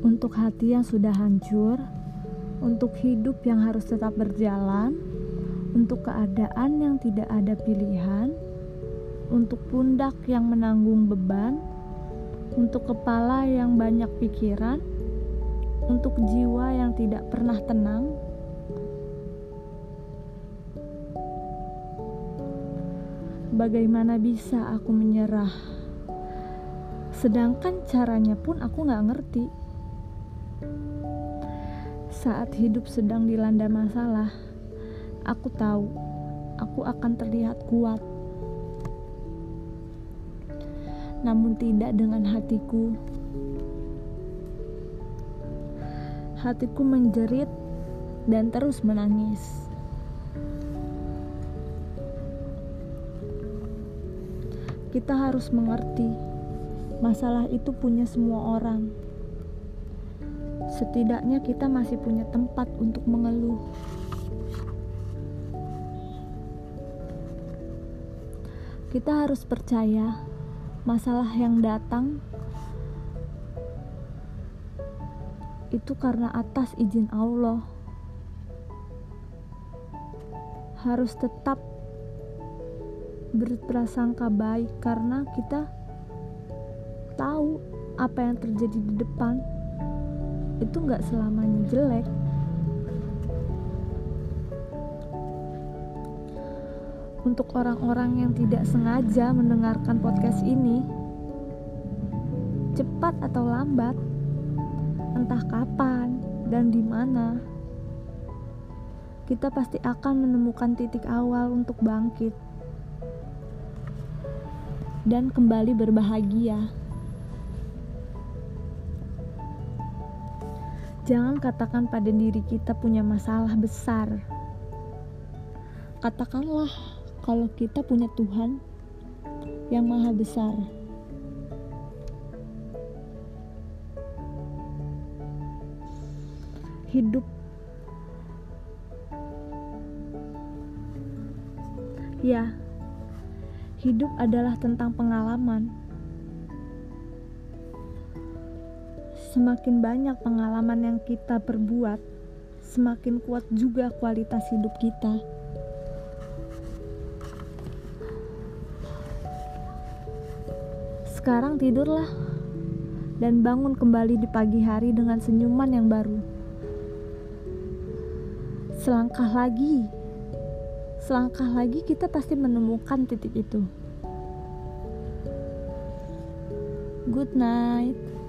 untuk hati yang sudah hancur, untuk hidup yang harus tetap berjalan, untuk keadaan yang tidak ada pilihan, untuk pundak yang menanggung beban, untuk kepala yang banyak pikiran, untuk jiwa yang tidak pernah tenang. Bagaimana bisa aku menyerah? Sedangkan caranya pun aku gak ngerti. Saat hidup sedang dilanda masalah, aku tahu aku akan terlihat kuat. Namun tidak dengan hatiku. Hatiku menjerit dan terus menangis. Kita harus mengerti, masalah itu punya semua orang setidaknya kita masih punya tempat untuk mengeluh. Kita harus percaya masalah yang datang itu karena atas izin Allah. Harus tetap berprasangka baik karena kita tahu apa yang terjadi di depan itu nggak selamanya jelek untuk orang-orang yang tidak sengaja mendengarkan podcast ini cepat atau lambat entah kapan dan di mana kita pasti akan menemukan titik awal untuk bangkit dan kembali berbahagia. Jangan katakan pada diri kita punya masalah besar. Katakanlah kalau kita punya Tuhan yang Maha Besar. Hidup Ya, hidup adalah tentang pengalaman. Semakin banyak pengalaman yang kita perbuat, semakin kuat juga kualitas hidup kita. Sekarang tidurlah dan bangun kembali di pagi hari dengan senyuman yang baru. Selangkah lagi, selangkah lagi kita pasti menemukan titik itu. Good night.